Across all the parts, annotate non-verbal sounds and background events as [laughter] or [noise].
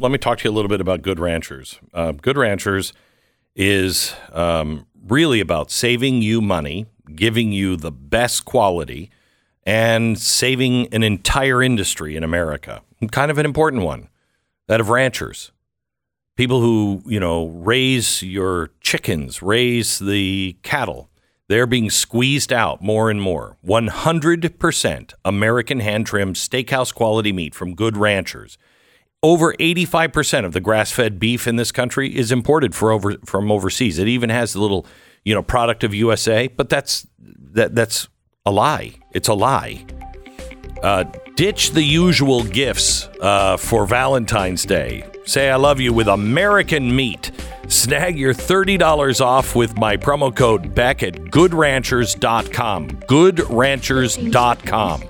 Let me talk to you a little bit about Good Ranchers. Uh, Good Ranchers is um, really about saving you money, giving you the best quality, and saving an entire industry in America. Kind of an important one that of ranchers. People who, you know, raise your chickens, raise the cattle. They're being squeezed out more and more. 100% American hand trimmed steakhouse quality meat from good ranchers. Over 85% of the grass fed beef in this country is imported over, from overseas. It even has the little, you know, product of USA, but that's that that's a lie. It's a lie. Uh, ditch the usual gifts uh, for Valentine's Day. Say I love you with American meat. Snag your $30 off with my promo code Beck at goodranchers.com. Goodranchers.com.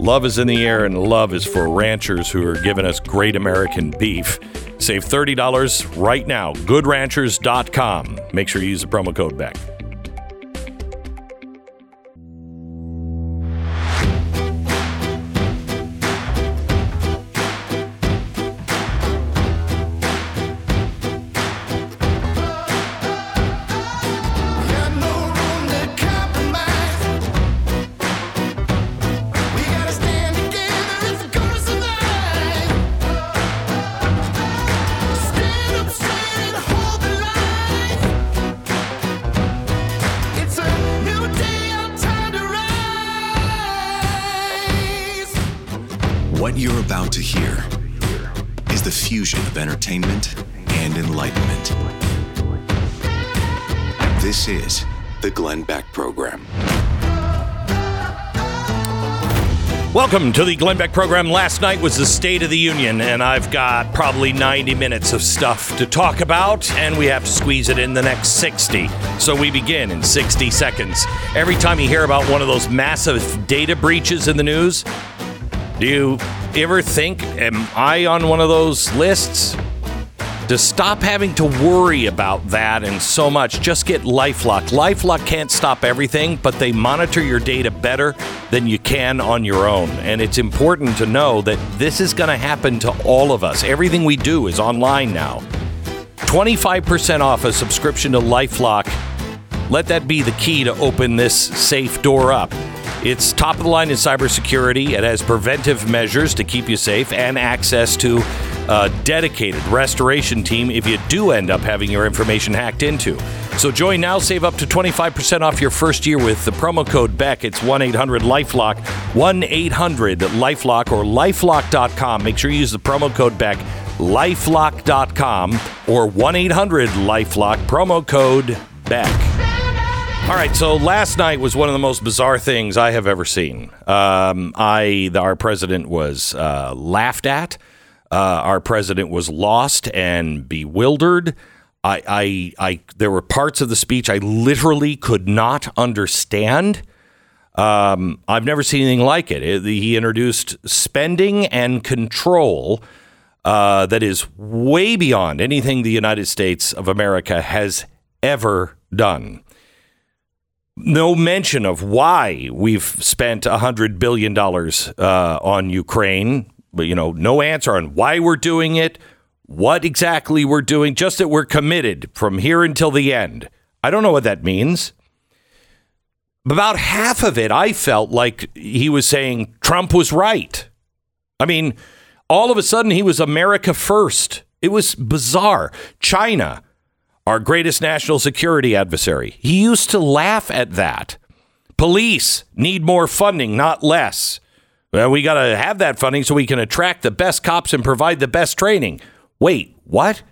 Love is in the air, and love is for ranchers who are giving us great American beef. Save $30 right now. Goodranchers.com. Make sure you use the promo code Beck. This is the Glenn Beck Program. Welcome to the Glenn Beck program. Last night was the State of the Union, and I've got probably 90 minutes of stuff to talk about, and we have to squeeze it in the next 60. So we begin in 60 seconds. Every time you hear about one of those massive data breaches in the news, do you ever think, am I on one of those lists? To stop having to worry about that and so much, just get Lifelock. Lifelock can't stop everything, but they monitor your data better than you can on your own. And it's important to know that this is going to happen to all of us. Everything we do is online now. 25% off a subscription to Lifelock. Let that be the key to open this safe door up. It's top of the line in cybersecurity. It has preventive measures to keep you safe and access to a dedicated restoration team if you do end up having your information hacked into. So join now, save up to 25% off your first year with the promo code BECK. It's 1 800 Lifelock, 1 800 Lifelock, or lifelock.com. Make sure you use the promo code BECK, lifelock.com, or 1 800 Lifelock, promo code BECK. All right, so last night was one of the most bizarre things I have ever seen. Um, I, our president was uh, laughed at. Uh, our president was lost and bewildered. I, I, I, there were parts of the speech I literally could not understand. Um, I've never seen anything like it. It- He introduced spending and control uh, that is way beyond anything the United States of America has ever done no mention of why we've spent $100 billion uh, on Ukraine. But, you know, no answer on why we're doing it, what exactly we're doing, just that we're committed from here until the end. I don't know what that means. About half of it, I felt like he was saying Trump was right. I mean, all of a sudden, he was America first. It was bizarre. China, our greatest national security adversary. He used to laugh at that. Police need more funding, not less. Well, we got to have that funding so we can attract the best cops and provide the best training. Wait, what?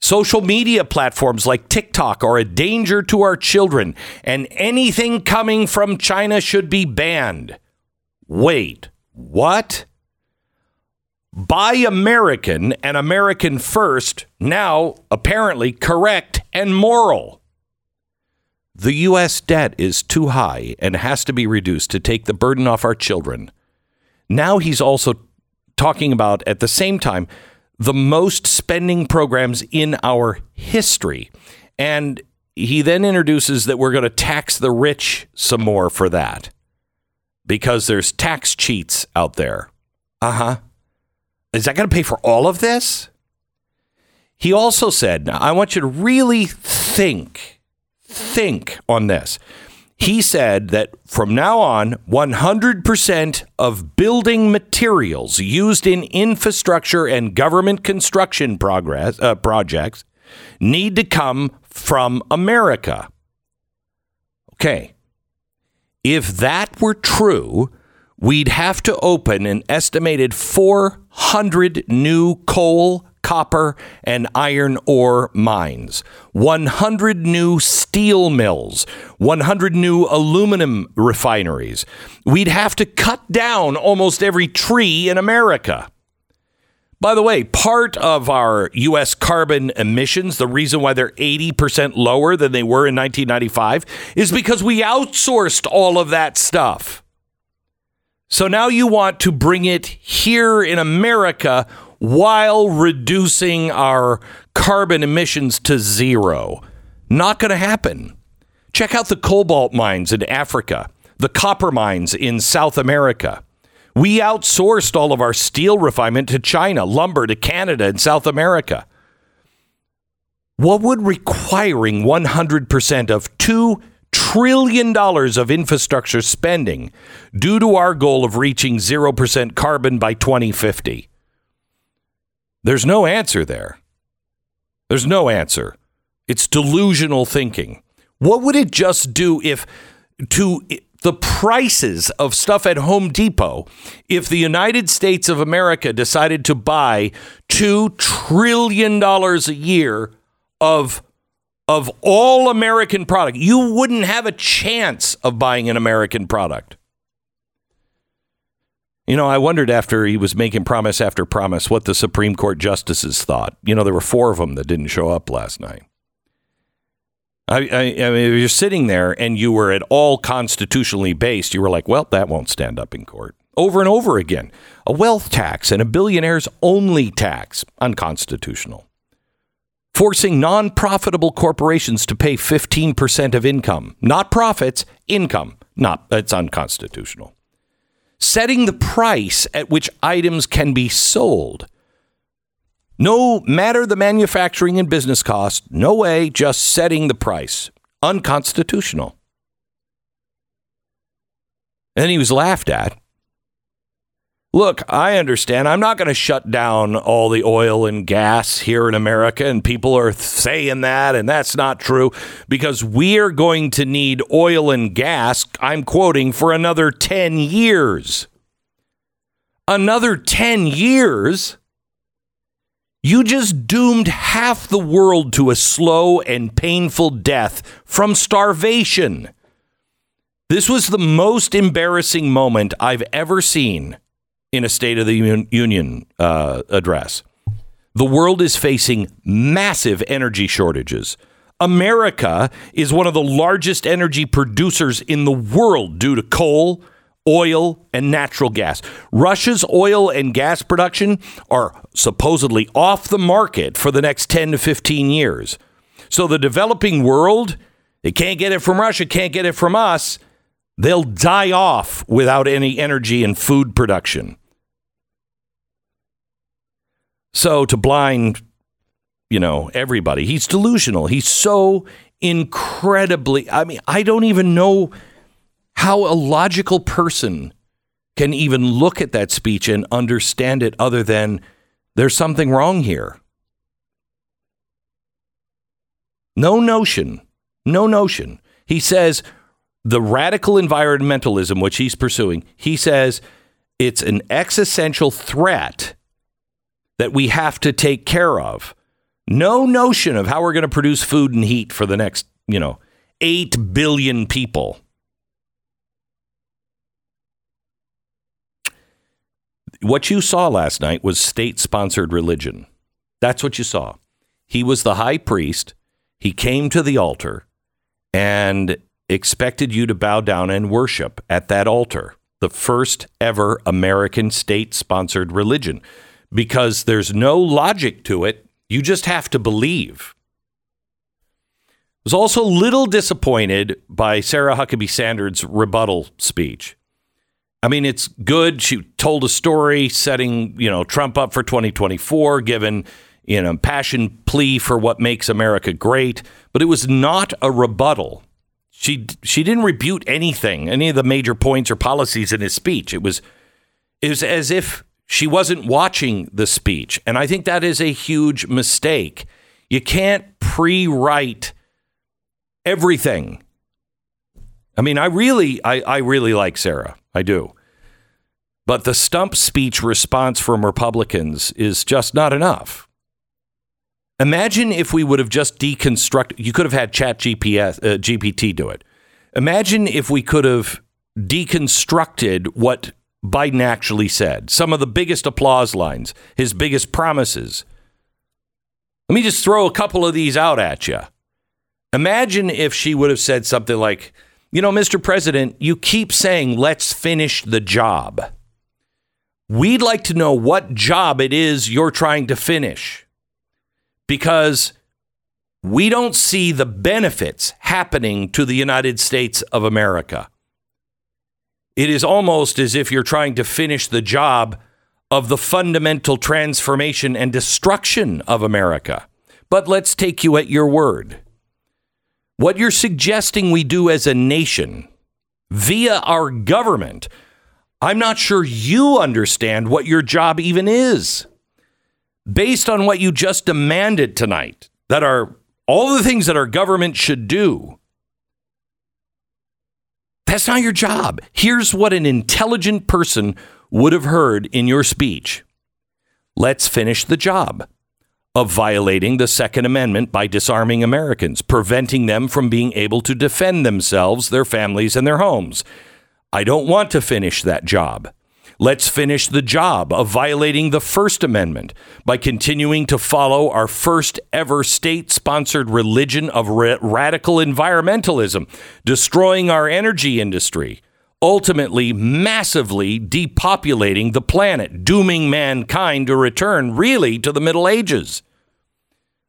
Social media platforms like TikTok are a danger to our children, and anything coming from China should be banned. Wait, what? Buy American and American first, now apparently correct and moral. The U.S. debt is too high and has to be reduced to take the burden off our children. Now he's also talking about, at the same time, the most spending programs in our history. And he then introduces that we're going to tax the rich some more for that because there's tax cheats out there. Uh huh. Is that going to pay for all of this? He also said, now I want you to really think, think on this. He said that from now on, 100% of building materials used in infrastructure and government construction progress, uh, projects need to come from America. Okay. If that were true, we'd have to open an estimated 400 new coal, copper, and iron ore mines, 100 new steel mills, 100 new aluminum refineries. We'd have to cut down almost every tree in America. By the way, part of our U.S. carbon emissions, the reason why they're 80% lower than they were in 1995, is because we outsourced all of that stuff. So now you want to bring it here in America while reducing our carbon emissions to zero. Not going to happen. Check out the cobalt mines in Africa, the copper mines in South America. We outsourced all of our steel refinement to China, lumber to Canada and South America. What would requiring 100% of $2 trillion dollars of infrastructure spending due to our goal of reaching 0% carbon by 2050? There's no answer there. There's no answer. It's delusional thinking. What would it just do if to the prices of stuff at Home Depot if the United States of America decided to buy 2 trillion dollars a year of of all American product? You wouldn't have a chance of buying an American product. You know, I wondered after he was making promise after promise what the Supreme Court justices thought. You know, there were four of them that didn't show up last night. I, I, I mean, if you're sitting there and you were at all constitutionally based, you were like, well, that won't stand up in court. Over and over again. A wealth tax and a billionaire's only tax, unconstitutional. Forcing non profitable corporations to pay 15% of income, not profits, income. Not, it's unconstitutional. Setting the price at which items can be sold. No matter the manufacturing and business cost, no way, just setting the price. Unconstitutional. And he was laughed at. Look, I understand. I'm not going to shut down all the oil and gas here in America, and people are saying that, and that's not true because we are going to need oil and gas, I'm quoting, for another 10 years. Another 10 years? You just doomed half the world to a slow and painful death from starvation. This was the most embarrassing moment I've ever seen in a State of the Union uh, address. The world is facing massive energy shortages. America is one of the largest energy producers in the world due to coal, oil, and natural gas. Russia's oil and gas production are supposedly off the market for the next 10 to 15 years. So the developing world, they can't get it from Russia, can't get it from us. They'll die off without any energy and food production. So to blind, you know, everybody, he's delusional. He's so incredibly, I mean, I don't even know how a logical person can even look at that speech and understand it other than there's something wrong here. No notion, no notion. He says the radical environmentalism, which he's pursuing, he says it's an existential threat that we have to take care of. No notion of how we're going to produce food and heat for the next, you know, 8 billion people. What you saw last night was state sponsored religion. That's what you saw. He was the high priest. He came to the altar and expected you to bow down and worship at that altar, the first ever American state sponsored religion, because there's no logic to it. You just have to believe. I Was also a little disappointed by Sarah Huckabee Sanders' rebuttal speech. I mean, it's good. She told a story setting, you know, Trump up for 2024, given, you know, passion plea for what makes America great, but it was not a rebuttal. She she didn't rebut anything, any of the major points or policies in his speech. It was it was as if she wasn't watching the speech, and I think that is a huge mistake. You can't pre-write everything. I mean, I really I, I really like Sarah. I do. But the stump speech response from Republicans is just not enough. Imagine if we would have just deconstructed. You could have had Chat GPS, uh, GPT do it. Imagine if we could have deconstructed what Biden actually said. Some of the biggest applause lines, his biggest promises. Let me just throw a couple of these out at you. Imagine if she would have said something like, "You know, Mr. President, you keep saying let's finish the job. We'd like to know what job it is you're trying to finish." because we don't see the benefits happening to the United States of America. It is almost as if you're trying to finish the job of the fundamental transformation and destruction of America. But let's take you at your word. What you're suggesting we do as a nation via our government, I'm not sure you understand what your job even is based on what you just demanded tonight, that are all the things that our government should do. That's not your job. Here's what an intelligent person would have heard in your speech. Let's finish the job of violating the Second Amendment by disarming Americans, preventing them from being able to defend themselves, their families, and their homes. I don't want to finish that job. Let's finish the job of violating the First Amendment by continuing to follow our first ever state sponsored religion of ra- radical environmentalism, destroying our energy industry, ultimately massively depopulating the planet, dooming mankind to return really to the Middle Ages.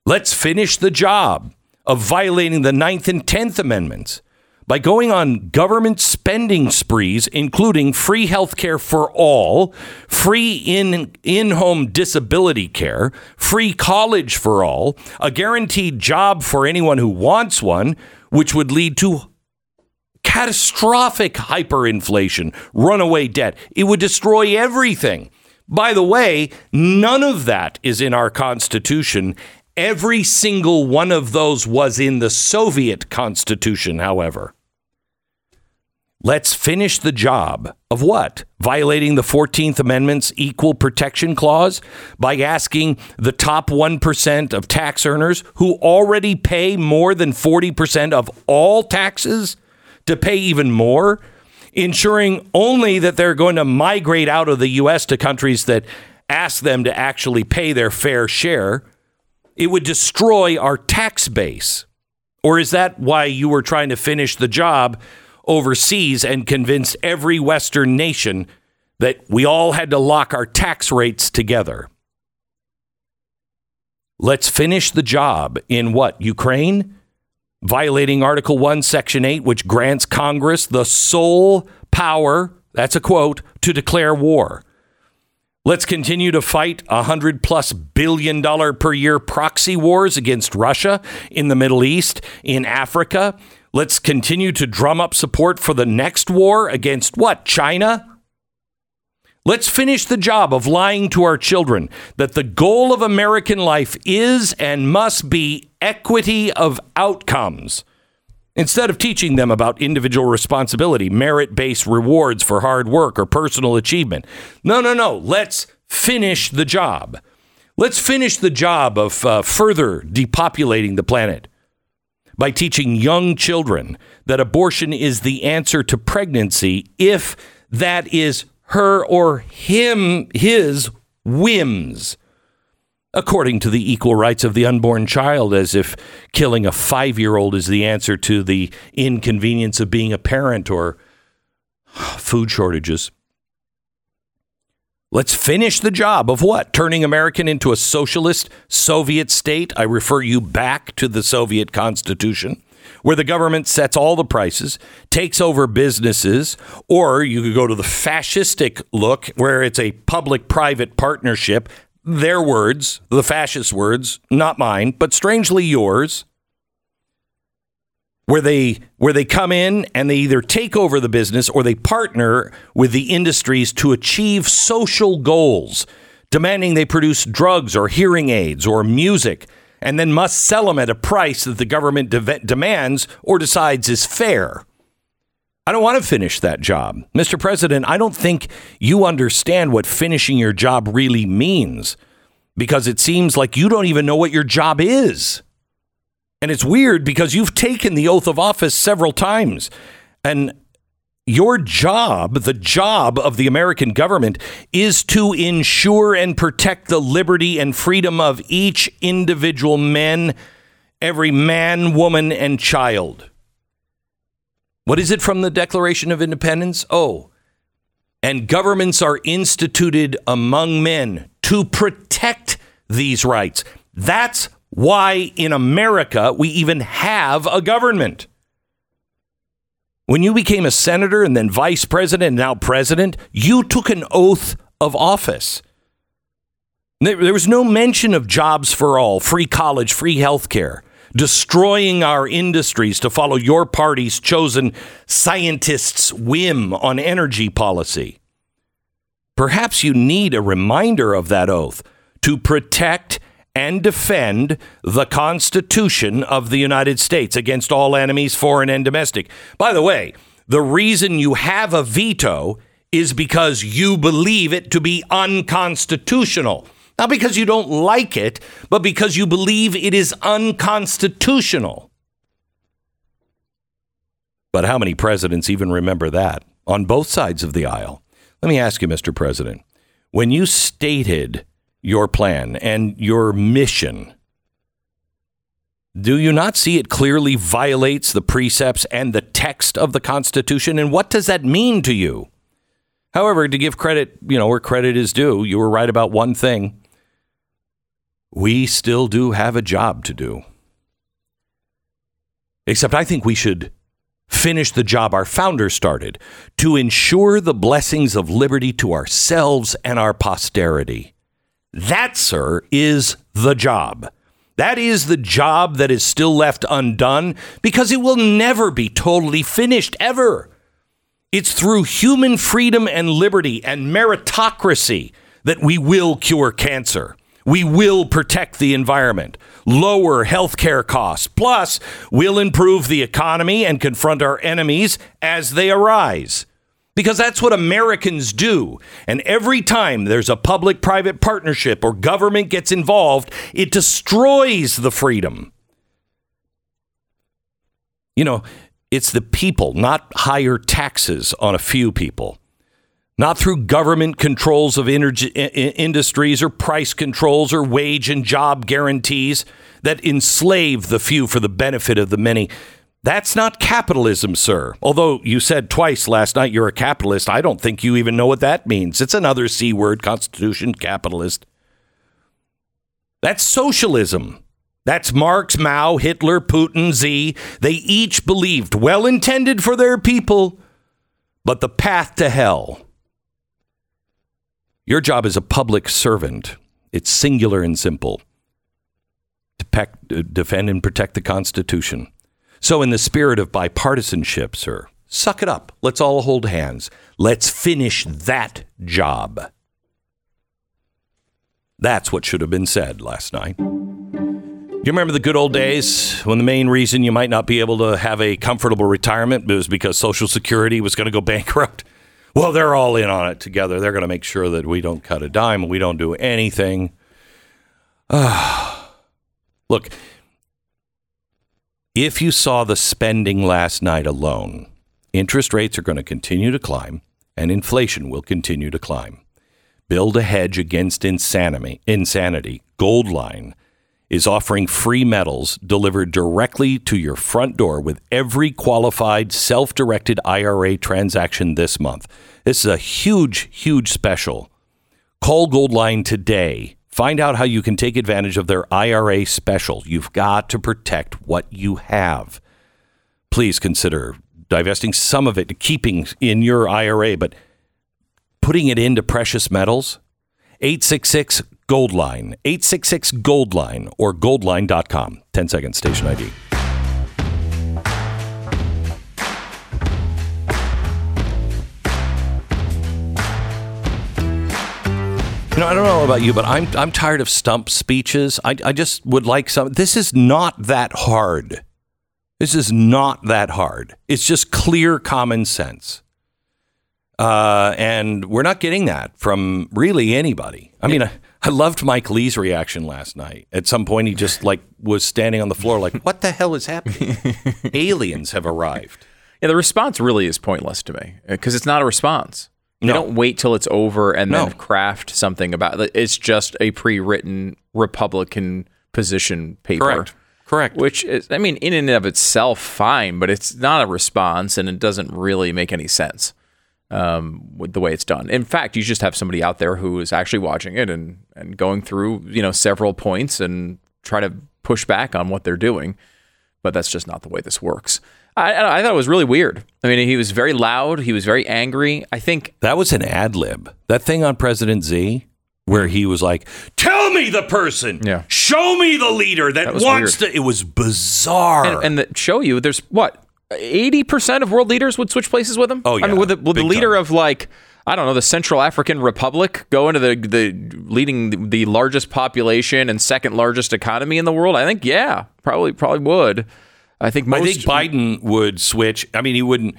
Let's finish the job of violating the Ninth and Tenth Amendments by going on government spending sprees, including free health care for all, free in, in home disability care, free college for all, a guaranteed job for anyone who wants one, which would lead to catastrophic hyperinflation, runaway debt. It would destroy everything. By the way, none of that is in our Constitution. Every single one of those was in the Soviet Constitution, however. Let's finish the job of what? Violating the 14th Amendment's Equal Protection Clause by asking the top 1% of tax earners who already pay more than 40% of all taxes to pay even more, ensuring only that they're going to migrate out of the U.S. to countries that ask them to actually pay their fair share. It would destroy our tax base. Or is that why you were trying to finish the job? Overseas and convinced every Western nation that we all had to lock our tax rates together. Let's finish the job in what? Ukraine? Violating Article 1, Section 8, which grants Congress the sole power, that's a quote, to declare war. Let's continue to fight a hundred plus billion dollar per year proxy wars against Russia in the Middle East, in Africa, Let's continue to drum up support for the next war against what? China? Let's finish the job of lying to our children that the goal of American life is and must be equity of outcomes. Instead of teaching them about individual responsibility, merit based rewards for hard work or personal achievement. No, no, no. Let's finish the job. Let's finish the job of uh, further depopulating the planet by teaching young children that abortion is the answer to pregnancy if that is her or him his whims. According to the equal rights of the unborn child as if killing a 5-year-old is the answer to the inconvenience of being a parent or food shortages Let's finish the job of what? Turning American into a socialist Soviet state? I refer you back to the Soviet Constitution. where the government sets all the prices, takes over businesses, or you could go to the fascistic look where it's a public private partnership. Their words, the fascist words, not mine, but strangely yours where they where they come in and they either take over the business or they partner with the industries to achieve social goals, demanding they produce drugs or hearing aids or music and then must sell them at a price that the government de- demands or decides is fair. I don't want to finish that job. Mr. President, I don't think you understand what finishing your job really means because it seems like you don't even know what your job is. And it's weird because you've taken the oath of office several times. And your job, the job of the American government, is to ensure and protect the liberty and freedom of each individual man, every man, woman, and child. What is it from the Declaration of Independence? Oh, and governments are instituted among men to protect these rights. That's why in America we even have a government. When you became a senator and then vice president and now president, you took an oath of office. There was no mention of jobs for all, free college, free health care, destroying our industries to follow your party's chosen scientists' whim on energy policy. Perhaps you need a reminder of that oath to protect and defend the Constitution of the United States against all enemies, foreign and domestic. By the way, the reason you have a veto is because you believe it to be unconstitutional. Not because you don't like it, but because you believe it is unconstitutional. But how many presidents even remember that on both sides of the aisle? Let me ask you, Mr. President, when you stated your plan and your mission, do you not see it clearly violates the precepts and the text of the Constitution? And what does that mean to you? However, to give credit, you know, where credit is due, you were right about one thing. We still do have a job to do. Except I think we should finish the job our founders started to ensure the blessings of liberty to ourselves and our posterity. That, sir, is the job. That is the job that is still left undone because it will never be totally finished, ever. It's through human freedom and liberty and meritocracy that we will cure cancer. We will protect the environment, lower healthcare costs, plus, we'll improve the economy and confront our enemies as they arise because that's what Americans do. And every time there's a public private partnership or government gets involved, it destroys the freedom. You know, it's the people, not higher taxes on a few people. Not through government controls of energy, industries or price controls or wage and job guarantees that enslave the few for the benefit of the many. That's not capitalism, sir. Although you said twice last night you're a capitalist, I don't think you even know what that means. It's another C word, Constitution, capitalist. That's socialism. That's Marx, Mao, Hitler, Putin, Xi. They each believed well intended for their people, but the path to hell. Your job as a public servant, it's singular and simple to pe- uh, defend and protect the Constitution. So, in the spirit of bipartisanship, sir, suck it up. Let's all hold hands. Let's finish that job. That's what should have been said last night. Do you remember the good old days when the main reason you might not be able to have a comfortable retirement was because Social Security was going to go [laughs] bankrupt? Well, they're all in on it together. They're going to make sure that we don't cut a dime, we don't do anything. [sighs] Look, if you saw the spending last night alone, interest rates are going to continue to climb and inflation will continue to climb. Build a hedge against insanity. Insanity. Goldline is offering free metals delivered directly to your front door with every qualified self-directed IRA transaction this month. This is a huge, huge special. Call Goldline today Find out how you can take advantage of their IRA special. You've got to protect what you have. please consider divesting some of it, keeping in your IRA, but putting it into precious metals. 866 Gold Line, 866 Gold Line, or goldline.com. 10 seconds, station ID. You know, I don't know about you, but I'm I'm tired of stump speeches. I I just would like some. This is not that hard. This is not that hard. It's just clear common sense. Uh, and we're not getting that from really anybody. I mean, I, I loved Mike Lee's reaction last night. At some point, he just like was standing on the floor, like, "What the hell is happening? [laughs] Aliens have arrived." Yeah, the response really is pointless to me because it's not a response. They No. don't wait till it's over and then craft something about it. It's just a pre-written Republican position paper. Correct. Correct. Which is, I mean, in and of itself, fine, but it's not a response, and it doesn't really make any sense um, with the way it's done. In fact, you just have somebody out there who is actually watching it and and going through, you know, several points and try to push back on what they're doing. But that's just not the way this works. I, I thought it was really weird. I mean, he was very loud. He was very angry. I think That was an ad lib. That thing on President Xi, where he was like, "Tell me the person. Yeah. Show me the leader that, That wants weird. to." It was bizarre. and, and the, show you there's what eighty percent of world leaders would switch places with him. Oh, I mean, yeah. with the, the leader time. of like I don't know the Central African Republic go into the the leading the, the largest population and second largest economy in the world. I think yeah, probably probably would. I think most I think Biden would switch. I mean, he wouldn't.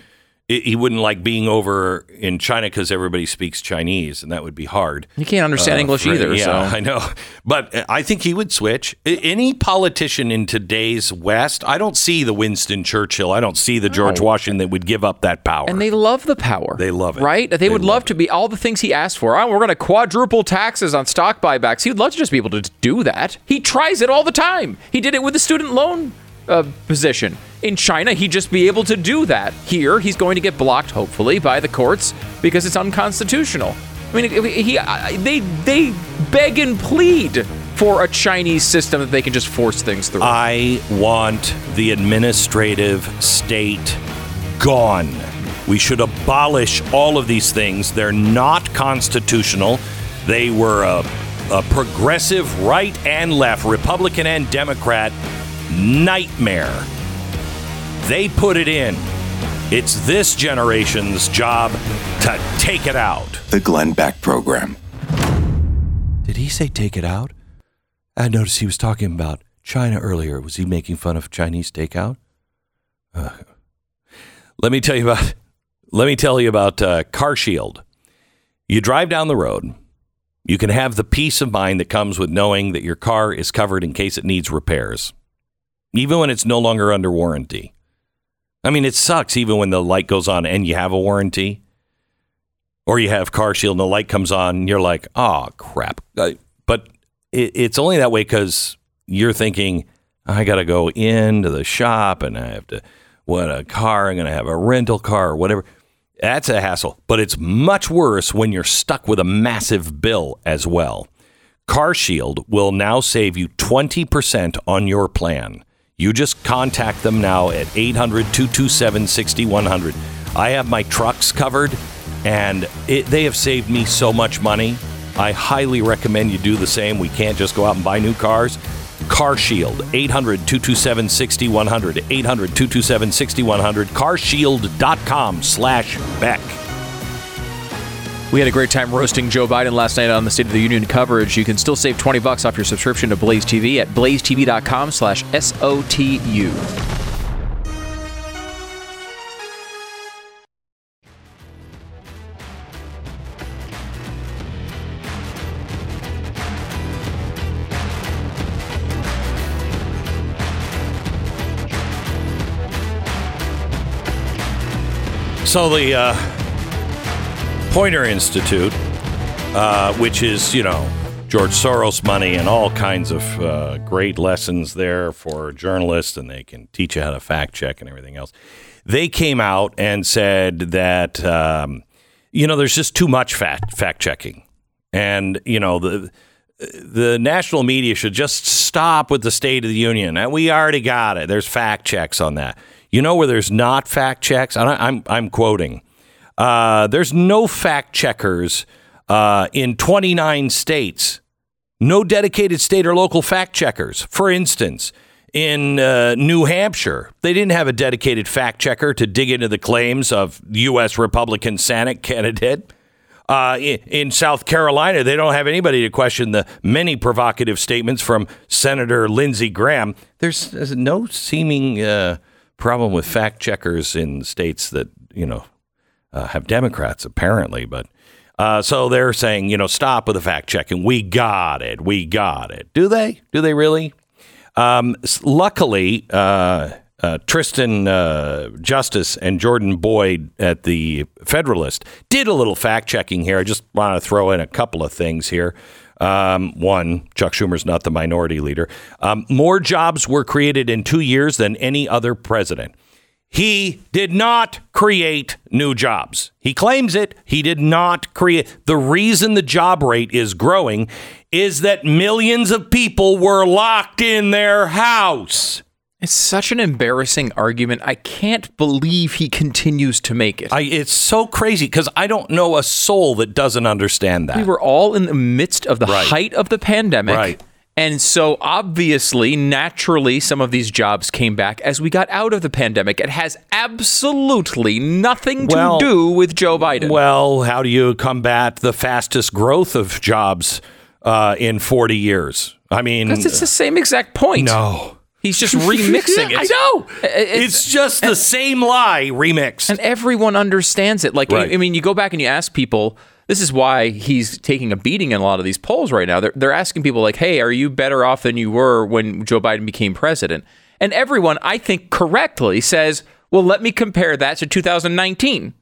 He he wouldn't like being over in China because everybody speaks Chinese, and that would be hard. you can't understand Uh, English for- either. Yeah, so I know. But uh, I think he would switch. Any politician in today's West, I don't see the Winston Churchill. I don't see the George Washington that would give up that power. And they love the power. They love it. Right? They, They would love love to be all the things he asked for. Oh, we're going to quadruple taxes on stock buybacks. He'd love to just be able to do that. He tries it all the time. He did it with the student loan uh, position. In China, he'd just be able to do that. Here, he's going to get blocked, hopefully, by the courts because it's unconstitutional. I mean, he, they, they beg and plead for a Chinese system that they can just force things through. I want the administrative state gone. We should abolish all of these things. They're not constitutional. They were a, a progressive right and left, Republican and Democrat nightmare. They put it in. It's this generation's job to take it out. The Glenn Beck Program. Did he say take it out? I noticed he was talking about China earlier. Was he making fun of Chinese takeout? Uh, let me tell you about. Let me tell you about uh, Car Shield. You drive down the road. You can have the peace of mind that comes with knowing that your car is covered in case it needs repairs, even when it's no longer under warranty. I mean, it sucks even when the light goes on and you have a warranty or you have car shield and the light comes on and you're like oh crap. But it, it's only that way because you're thinking i gotta go into the shop and i have to what a car i'm gonna have a rental car or whatever. That's a hassle but it's much worse when you're stuck with a massive bill as well. Car shield will now save you 20% on your plan you just contact them now at 800 227 6100. I have my trucks covered, and it, they have saved me so much money. I highly recommend you do the same. We can't just go out and buy new cars. Car Shield, 800 227 6100. 800 227 6100. Carshield.com slash Beck. We had a great time roasting Joe Biden last night on the State of the Union coverage. You can still save 20 bucks off your subscription to Blaze TV at blazetv.com slash S-O-T-U. So the uh, Poynter Institute, uh, which is, you know, George Soros money and all kinds of uh, great lessons there for journalists, and they can teach you how to fact check and everything else. They came out and said that, um, you know, there's just too much fact fact checking, and you know the the national media should just stop with the State of the Union. We already got it. There's fact checks on that. You know where there's not fact checks? I, I'm I'm quoting. Uh, there's no fact checkers uh, in 29 states. No dedicated state or local fact checkers. For instance, in uh, New Hampshire, they didn't have a dedicated fact checker to dig into the claims of U.S. Republican Senate candidate. Uh, in, South Carolina, they don't have anybody to question the many provocative statements from Senator Lindsey Graham. There's, there's no seeming uh, problem with fact checkers in states that you know uh, have Democrats, apparently. But uh, so they're saying, you know, stop with the fact checking. We got it. We got it. Do they? Do they really? Um, luckily, uh, uh, Tristan uh, Justice and Jordan Boyd at the Federalist did a little fact checking here. I just want to throw in a couple of things here. Um, one, Chuck Schumer's not the minority leader. Um, more jobs were created in two years than any other president. He did not create new jobs. He claims it. He did not create. The reason the job rate is growing is that millions of people were locked in their house. It's such an embarrassing argument. I can't believe he continues to make it. I, it's so crazy because I don't know a soul that doesn't understand that. we were all in the midst of the Right. height of the pandemic. Right. And so, obviously, naturally, some of these jobs came back as we got out of the pandemic. It has absolutely nothing to Well- do with Joe Biden. Well, how do you combat the fastest growth of jobs uh, in 40 years? I mean, Because it's the same exact point. no. He's just [laughs] remixing it. I know. It's- It's just the same lie remixed. and everyone understands it. Like, Right. I mean, you go back and you ask people. This is why he's taking a beating in a lot of these polls right now. They're, they're asking people like, "Hey, are you better off than you were when Joe Biden became president?" And everyone, I think, correctly says, "Well, let me compare that to 2019,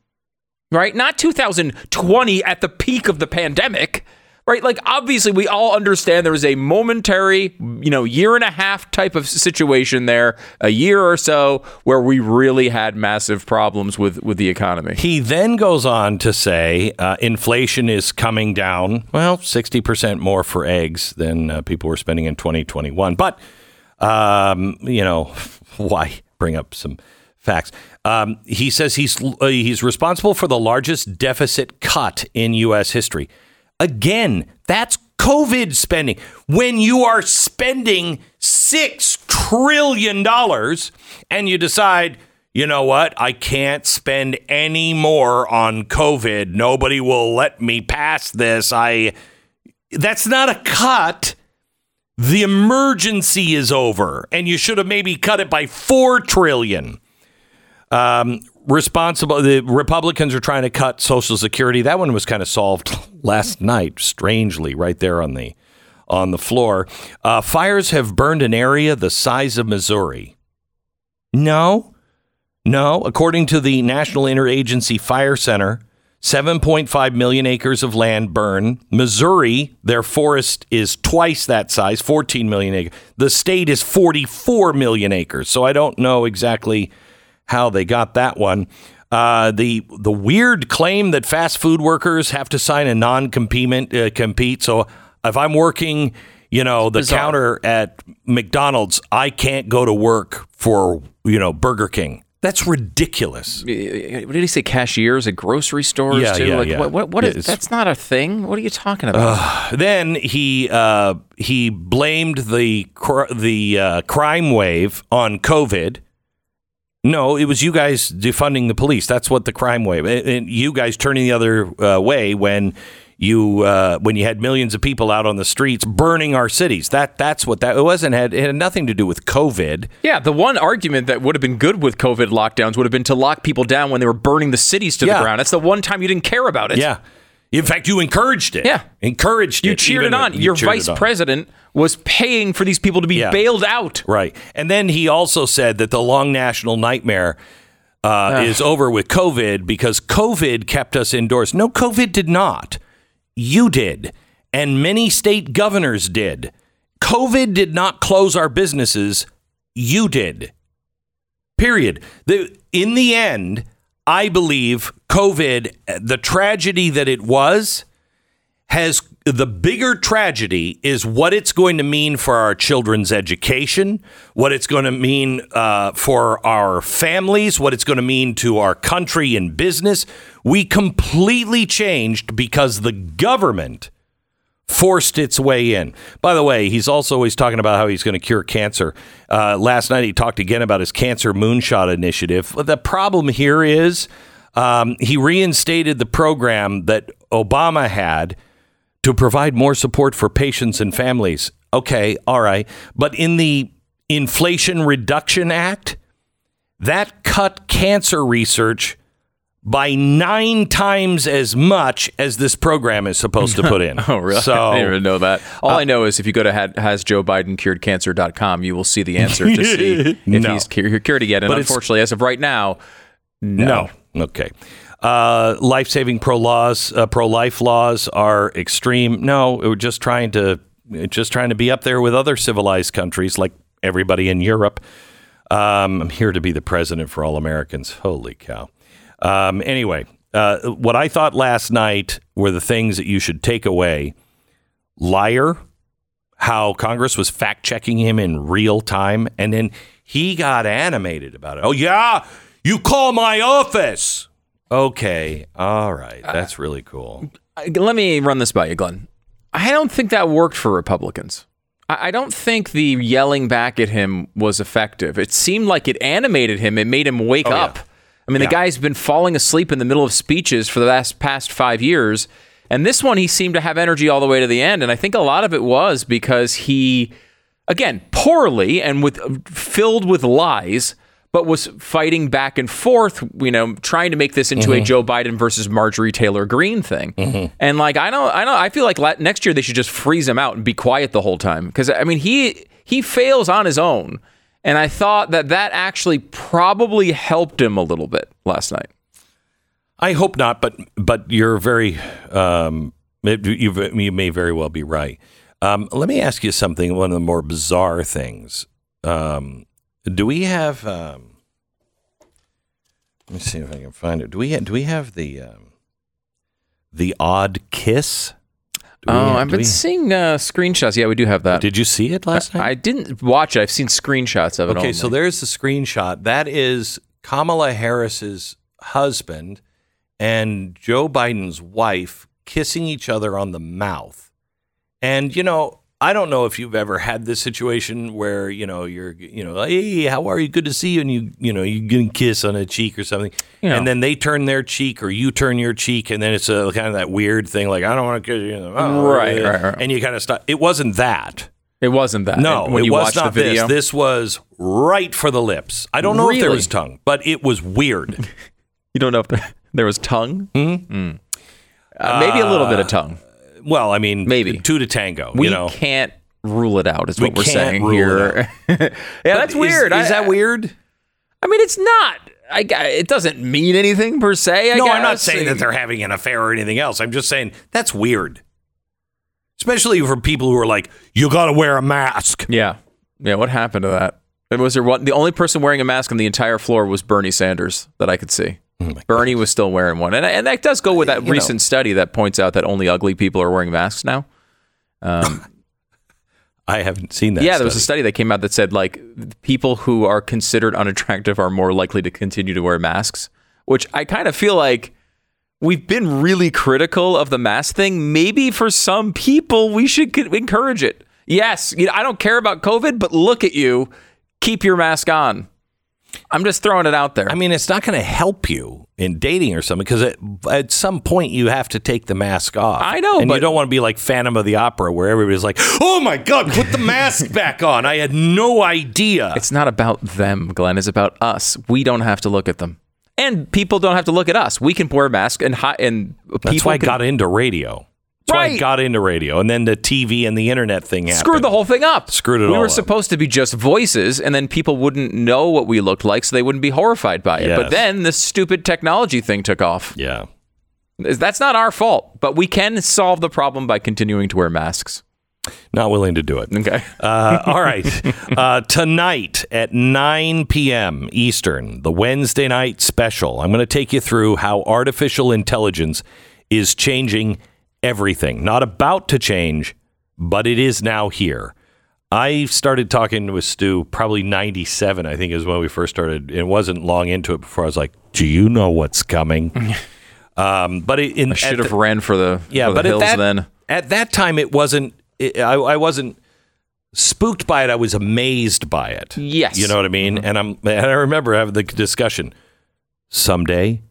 right? Not 2020 at the peak of the pandemic." Right, like obviously we all understand there was a momentary, you know, year and a half type of situation there, a year or so where we really had massive problems with with the economy. He then goes on to say uh, inflation is coming down, well, 60% more for eggs than uh, people were spending in 2021. But, um, you know, [laughs] why bring up some facts? Um, he says he's, uh, he's responsible for the largest deficit cut in U.S. history. Again, that's COVID spending. When you are spending $6 trillion and you decide, you know what, I can't spend any more on COVID. Nobody will let me pass this. I that's not a cut. The emergency is over, and you should have maybe cut it by four trillion um, responsible. The Republicans are trying to cut Social Security. That one was kind of solved [laughs] last night, strangely, right there on the on the floor. Uh, fires have burned an area the size of Missouri. No, no. According to the National Interagency Fire Center, 7.5 million acres of land burn. Missouri, their forest is twice that size, 14 million acres. The state is 44 million acres. So I don't know exactly how they got that one. Uh, the the weird claim that fast food workers have to sign a non compete uh, compete. So if I'm working, you know, the bizarre. counter at McDonald's, I can't go to work for you know Burger King. That's ridiculous. What did he say? Cashiers at grocery stores Yeah, too. yeah, like yeah. what? What? what is, It's- that's not a thing. What are you talking about? Then he uh, he blamed the cr- the uh, crime wave on COVID. No, it was you guys defunding the police. That's what the crime wave. And you guys turning the other uh, way when you uh, when you had millions of people out on the streets burning our cities. That that's what that it wasn't had it had nothing to do with COVID. yeah, the one argument that would have been good with COVID lockdowns would have been to lock people down when they were burning the cities to Yeah. the ground. That's the one time you didn't care about it. Yeah. In fact, you encouraged it. Yeah. encouraged You it. cheered it on. you Your cheered it vice on. president was paying for these people to be Yeah. bailed out. Right. And then he also said that the long national nightmare uh, is over with COVID because COVID kept us indoors. No, COVID did not. You did. And many state governors did. COVID did not close our businesses. You did. Period. The, in the end, I believe COVID, the tragedy that it was, has the bigger tragedy is what it's going to mean for our children's education, what it's going to mean uh, for our families, what it's going to mean to our country and business. We completely changed because the government forced its way in. By the way, he's also always talking about how he's going to cure cancer. Uh, last night he talked again about his cancer moonshot initiative. The problem here is um, he reinstated the program that Obama had to provide more support for patients and families. Okay, all right. But in the Inflation Reduction Act, that cut cancer research by nine times as much as this program is supposed to put in. [laughs] Oh, really? So uh, I didn't even know that. All I know is if you go to ha- hasjoebidencuredcancer.com, you will see the answer to [laughs] see if No. he's cu- cured yet. And But unfortunately, as of right now, no. No. Okay. Uh, life-saving pro laws, uh, pro-life laws are extreme. No, we're just trying to just trying to be up there with other civilized countries, like everybody in Europe. Um, I'm here to be the president for all Americans. Holy cow! Um, anyway, uh, what I thought last night were the things that you should take away. Liar, how Congress was fact checking him in real time, and then he got animated about it. Oh yeah, you call my office. Okay, all right, that's really cool. I- Let me run this by you, Glenn. I don't think that worked for Republicans. I don't think the yelling back at him was effective. It seemed like it animated him. It made him wake Oh, yeah. I mean, Yeah. the guy's been falling asleep in the middle of speeches for the last past five years. And this one, he seemed to have energy all the way to the end. And I think a lot of it was because he, again, poorly and with filled with lies, but was fighting back and forth, you know, trying to make this into a mm-hmm. Joe Biden versus Marjorie Taylor Greene thing. Mm-hmm. And like, I don't, I don't, I feel like next year they should just freeze him out and be quiet the whole time because I mean he he fails on his own, and I thought that that actually probably helped him a little bit last night. I hope not, but but you're very um, you you may very well be right. Um, let me ask you something. One of the more bizarre things. Um, do we have? Um, let me see if I can find it. Do we have, do we have the um, the odd kiss? Do Oh, I've been we- seeing uh, screenshots. Yeah, we do have that. Did you see it last night? I didn't watch it. I've seen screenshots of it. Okay, only. so there's the screenshot. That is Kamala Harris's husband and Joe Biden's wife kissing each other on the mouth. And you know, I don't know if you've ever had this situation where you know you're you know, hey, how are you? Good to see you, and you you know you get a kiss on a cheek or something, You know. and then they turn their cheek or you turn your cheek, and then it's a kind of that weird thing like I don't want to kiss you, mouth," Right, right, right. and you kind of stop. It wasn't that. it wasn't that. No, when it you was watched not the video, this. This was right for the lips. I don't know if there was tongue, but it was weird. [laughs] you don't know if there, there was tongue. Mm. Uh, maybe a little bit of tongue. Well, I mean, Maybe. two to tango. We you know, can't rule it out. Is We what we're saying here. [laughs] yeah, that's weird. Is, I- that weird? I mean, it's not. I, it doesn't mean anything per se. I no, I'm not saying that they're having an affair or anything else. I'm just saying that's weird, especially for people who are like, you got to wear a mask. Yeah, yeah. What happened to that? And was there one? The only person wearing a mask on the entire floor was Bernie Sanders that I could see. Mm, Bernie was still wearing one, and and that does go uh, with that You know. recent study that points out that only ugly people are wearing masks now. Um, [laughs] I haven't seen that. yeah, there was a study. study that came out that said like people who are considered unattractive are more likely to continue to wear masks, which I kind of feel like we've been really critical of the mask thing. Maybe for some people we should encourage it. Yes, you know, I don't care about COVID, but look at you, keep your mask on. I'm just throwing it out there. I mean, it's not going to help you in dating or something because at, at some point you have to take the mask off. I know, and you don't want to be like Phantom of the Opera where everybody's like, "Oh my God, put the mask [laughs] back on!" I had no idea. It's not about them, Glenn. It's about us. We don't have to look at them, and people don't have to look at us. We can wear masks, and hi- and people. That's why I can got into radio. That's why I Right. got into radio, and then the TV and the internet thing happened. screwed the whole thing up. Screwed it we all were up. supposed to be just voices, and then people wouldn't know what we looked like, so they wouldn't be horrified by it. Yes. But then this stupid technology thing took off. Yeah. That's not our fault, but we can solve the problem by continuing to wear masks. Not willing to do it. Okay. Uh, [laughs] all right. Uh, tonight at 9 p.m. Eastern, the Wednesday night special, I'm going to take you through how artificial intelligence is changing everything. Not about to change, but it is now here. I started talking with Stu probably 97, I think is when we first started. It wasn't long into it before I was like, do you know what's coming? [laughs] um, but it, in, I should have the- ran for the yeah, for the but hills at that, then. at that time, it wasn't. It, I, I wasn't spooked by it. I was amazed by it. Yes. Mm-hmm. you know what I mean. And I'm. And I remember having the discussion. Someday,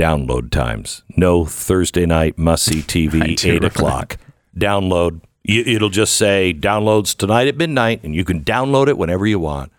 download times. No Thursday night must see [laughs] TV eight remember o'clock. Download. It'll just say downloads tonight at midnight, and you can download it whenever you want.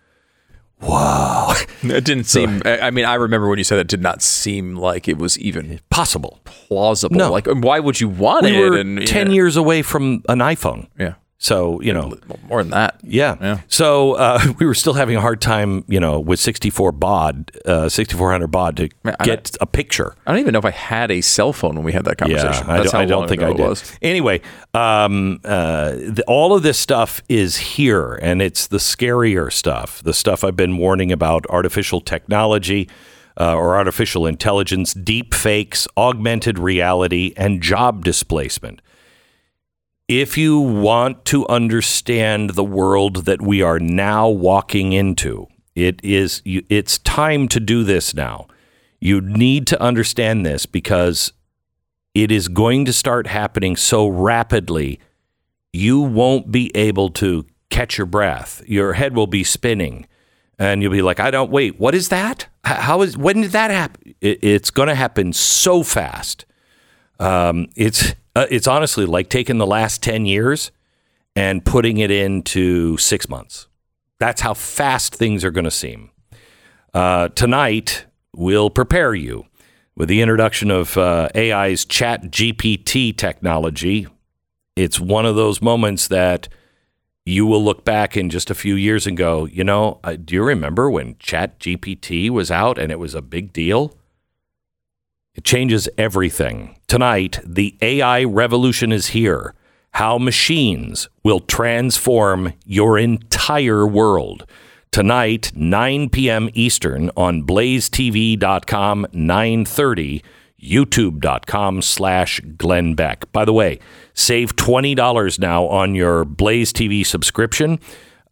Wow, [laughs] It didn't seem. I mean, I remember when you said it did not seem like it was even possible. plausible. No. Like, why would you want We it? were and ten yeah. years away from an iPhone. Yeah, So you know, more than that. Yeah. Yeah. So uh, [laughs] we were still having a hard time, you know, with 64 baud, uh, 6400 baud to Man, get a picture. I don't even know if I had a cell phone when we had that conversation. I That's don't, I don't think I did. was. Anyway, um, uh, the, all of this stuff is here, and it's the scarier stuff. The stuff I've been warning about: artificial technology. Uh, or artificial intelligence, deep fakes, augmented reality, and job displacement. If you want to understand the world that we are now walking into, it is it's time to do this now. You need to understand this because it is going to start happening so rapidly you won't be able to catch your breath. Your head will be spinning and you'll be like, I don't wait, what is that? How is when did that happen? It, it's going to happen so fast. Um, it's uh, it's honestly like taking the last 10 years and putting it into 6 months. That's how fast things are going to seem. Uh, tonight, we'll prepare you with the introduction of uh, AI's Chat GPT technology. It's one of those moments that you will look back in just a few years and go, you know, uh, do you remember when Chat GPT was out and it was a big deal? It changes everything. Tonight, the AI revolution is here. How machines will transform your entire world. Tonight, 9 p.m. Eastern on blazetv.com, 930, youtube.com slash Glenn Beck. By the way, save $20 now on your Blaze TV subscription.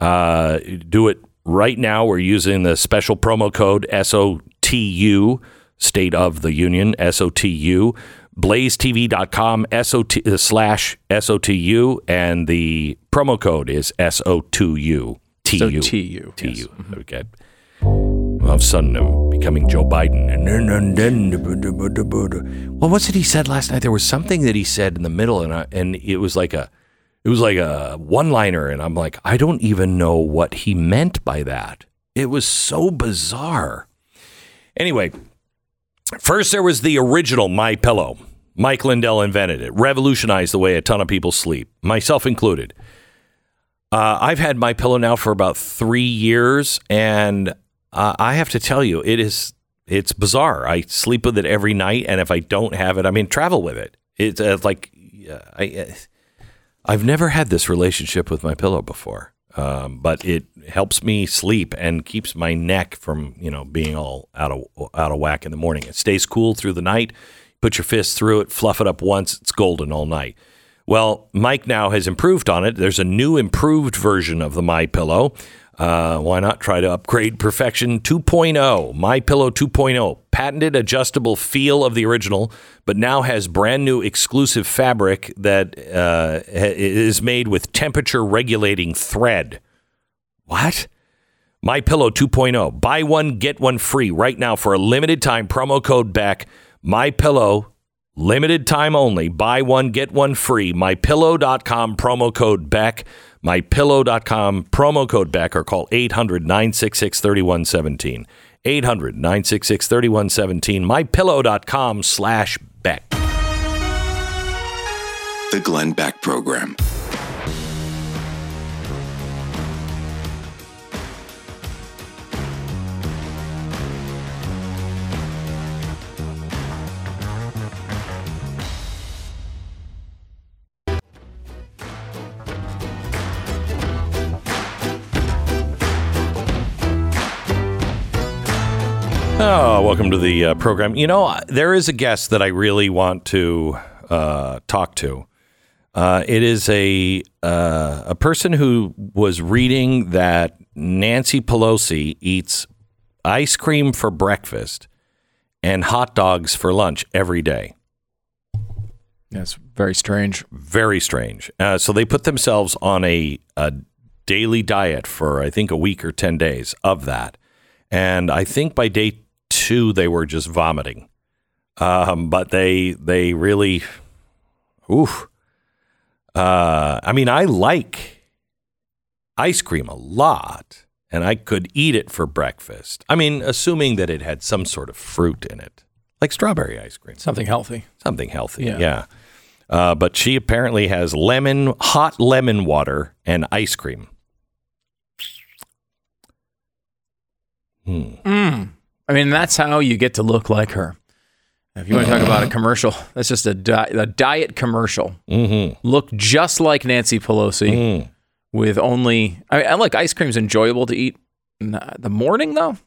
Uh, do it right now. We're using the special promo code SOTU, State of the Union, SOTU, blazetv.com SOT, uh, slash SOTU, and the promo code is SO2U. TU. So TU, TU. yes. Okay. All of a sudden, I'm becoming Joe Biden. And then, and then, well, what's it he said last night? There was something that he said in the middle, and I, and it was like a, it was like a one-liner, and I'm like, I don't even know what he meant by that. It was so bizarre. Anyway, first there was the original My Pillow. Mike Lindell invented it, revolutionized the way a ton of people sleep, myself included. Uh, I've had my pillow now for about three years, and uh, I have to tell you, it is it's bizarre. I sleep with it every night, and if I don't have it, I mean, travel with it. It's uh, like I, uh, I've never had this relationship with my pillow before, um, but it helps me sleep and keeps my neck from you know being all out of out of whack in the morning. It stays cool through the night. Put your fist through it, fluff it up once, it's golden all night. Well, Mike now has improved on it. There's a new improved version of the My Pillow. Uh, why not try to upgrade perfection 2.0? My Pillow 2.0, patented adjustable feel of the original, but now has brand new exclusive fabric that uh, is made with temperature regulating thread. What? My Pillow 2.0. Buy one get one free right now for a limited time promo code Beck. My Pillow limited time only. Buy one get one free. MyPillow.com promo code Beck. MyPillow.com promo code Beck or call 800-966-3117. 800-966-3117. MyPillow.com slash Beck. The Glenn Beck Program. Oh, welcome to the uh, program. You know, there is a guest that I really want to uh, talk to. Uh, it is a uh, a person who was reading that Nancy Pelosi eats ice cream for breakfast and hot dogs for lunch every day. That's very strange. Very strange. Uh, so they put themselves on a, a daily diet for I think a week or ten days of that, and I think by day two they were just vomiting. Um, but they they really, oof. Uh, I mean, I like ice cream a lot, and I could eat it for breakfast. I mean, assuming that it had some sort of fruit in it, like strawberry ice cream Something healthy. something healthy. Yeah. Yeah. Uh, but she apparently has lemon, hot lemon water and ice cream. I mean, that's how you get to look like her. If you want to talk about a commercial, that's just a, di- a diet commercial. Mm-hmm. Look just like Nancy Pelosi with only. I mean, I like ice cream's enjoyable to eat in the morning, though.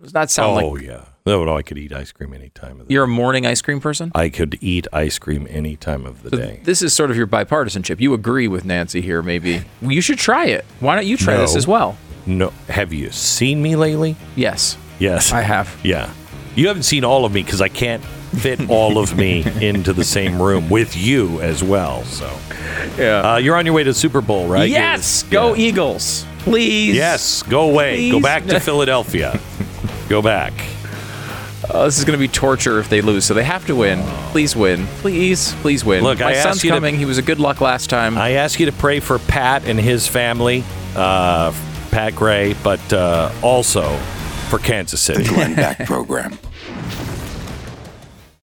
Does that sound like oh like yeah, no, no, I could eat ice cream any time of the. you're a morning ice cream person? I could eat ice cream any time of the day. This is sort of your bipartisanship. You agree with Nancy here, maybe. You should try it. Why don't you try this as well? No, have you seen me lately? Yes, Yes, I have. Yeah, you haven't seen all of me because I can't fit all of me [laughs] into the same room with you as well. So, Yeah. uh, you're on your way to Super Bowl, right? yes, You're- go yeah. Eagles, please. Yes, go away. Go back to [laughs] Philadelphia. go back. Oh, this is going to be torture if they lose, so they have to win. Please win. Please, please win. Look, My I son's you to- coming. He was a good luck last time. I ask you to pray for Pat and his family, uh, Pat Gray, but uh, also for Kansas City. Glenn Beck Program.